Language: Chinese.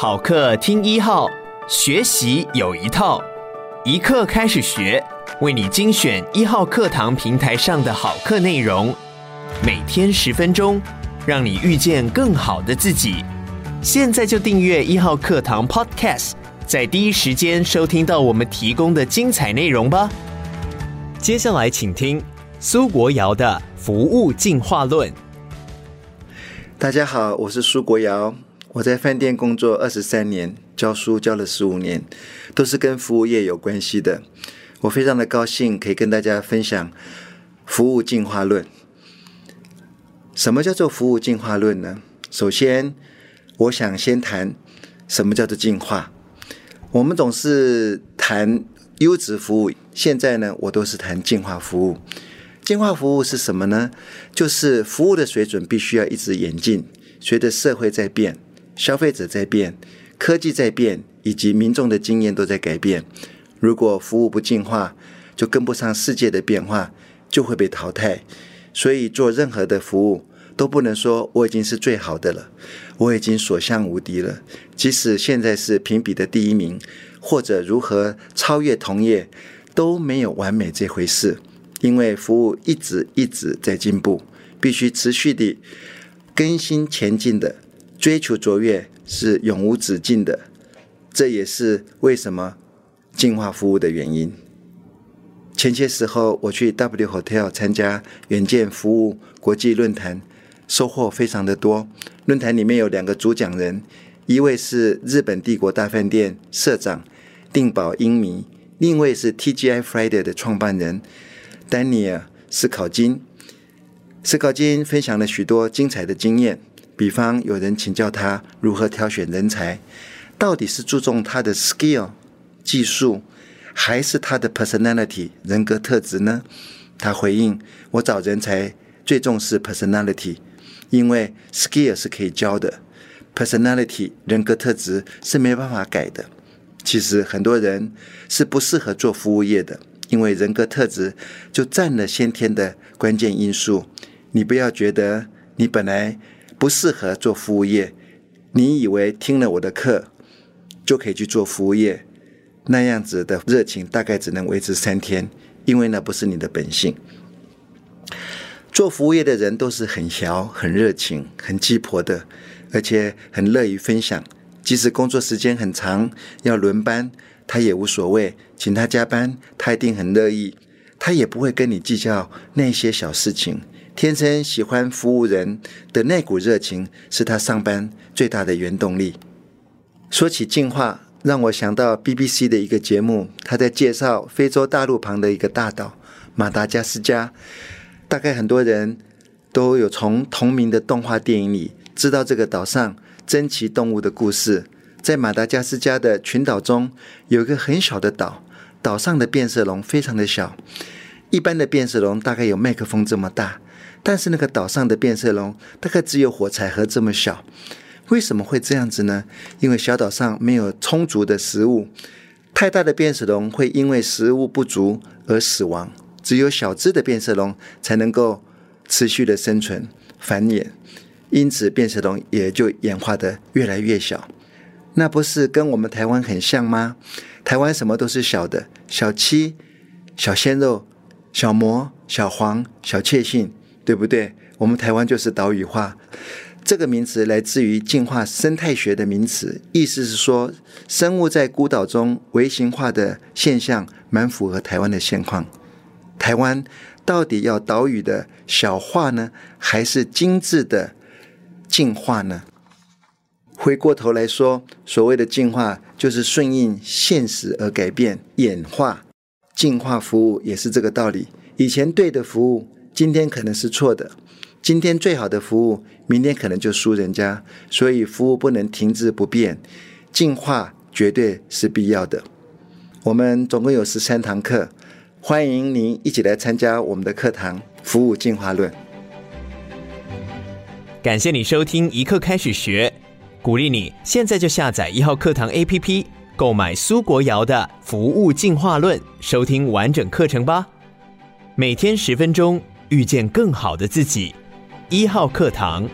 好课听一号，学习有一套，一课开始学，为你精选一号课堂平台上的好课内容，每天十分钟，让你遇见更好的自己。现在就订阅一号课堂 Podcast，在第一时间收听到我们提供的精彩内容吧。接下来请听苏国尧的《服务进化论》。大家好，我是苏国尧。我在饭店工作二十三年，教书教了十五年，都是跟服务业有关系的。我非常的高兴可以跟大家分享服务进化论。什么叫做服务进化论呢？首先，我想先谈什么叫做进化。我们总是谈优质服务，现在呢，我都是谈进化服务。进化服务是什么呢？就是服务的水准必须要一直演进，随着社会在变。消费者在变，科技在变，以及民众的经验都在改变。如果服务不进化，就跟不上世界的变化，就会被淘汰。所以做任何的服务都不能说我已经是最好的了，我已经所向无敌了。即使现在是评比的第一名，或者如何超越同业，都没有完美这回事。因为服务一直一直在进步，必须持续地更新前进的。追求卓越是永无止境的，这也是为什么进化服务的原因。前些时候，我去 W Hotel 参加远见服务国际论坛，收获非常的多。论坛里面有两个主讲人，一位是日本帝国大饭店社长定保英弥，另一位是 TGI Friday 的创办人丹尼尔斯考金。斯考金分享了许多精彩的经验。比方有人请教他如何挑选人才，到底是注重他的 skill 技术，还是他的 personality 人格特质呢？他回应：我找人才最重视 personality，因为 skill 是可以教的，personality 人格特质是没办法改的。其实很多人是不适合做服务业的，因为人格特质就占了先天的关键因素。你不要觉得你本来。不适合做服务业，你以为听了我的课就可以去做服务业？那样子的热情大概只能维持三天，因为那不是你的本性。做服务业的人都是很小、很热情、很鸡婆的，而且很乐于分享。即使工作时间很长，要轮班，他也无所谓。请他加班，他一定很乐意。他也不会跟你计较那些小事情。天生喜欢服务人的那股热情，是他上班最大的原动力。说起进化，让我想到 BBC 的一个节目，他在介绍非洲大陆旁的一个大岛马达加斯加。大概很多人都有从同名的动画电影里知道这个岛上珍奇动物的故事。在马达加斯加的群岛中，有一个很小的岛，岛上的变色龙非常的小，一般的变色龙大概有麦克风这么大。但是那个岛上的变色龙大概只有火柴盒这么小，为什么会这样子呢？因为小岛上没有充足的食物，太大的变色龙会因为食物不足而死亡，只有小只的变色龙才能够持续的生存繁衍，因此变色龙也就演化得越来越小。那不是跟我们台湾很像吗？台湾什么都是小的，小七、小鲜肉、小魔、小黄、小确幸。对不对？我们台湾就是岛屿化，这个名词来自于进化生态学的名词，意思是说，生物在孤岛中微型化的现象蛮符合台湾的现况。台湾到底要岛屿的小化呢，还是精致的进化呢？回过头来说，所谓的进化就是顺应现实而改变演化，进化服务也是这个道理。以前对的服务。今天可能是错的，今天最好的服务，明天可能就输人家，所以服务不能停滞不变，进化绝对是必要的。我们总共有十三堂课，欢迎您一起来参加我们的课堂《服务进化论》。感谢你收听一课开始学，鼓励你现在就下载一号课堂 APP，购买苏国尧的《服务进化论》，收听完整课程吧。每天十分钟。遇见更好的自己，一号课堂。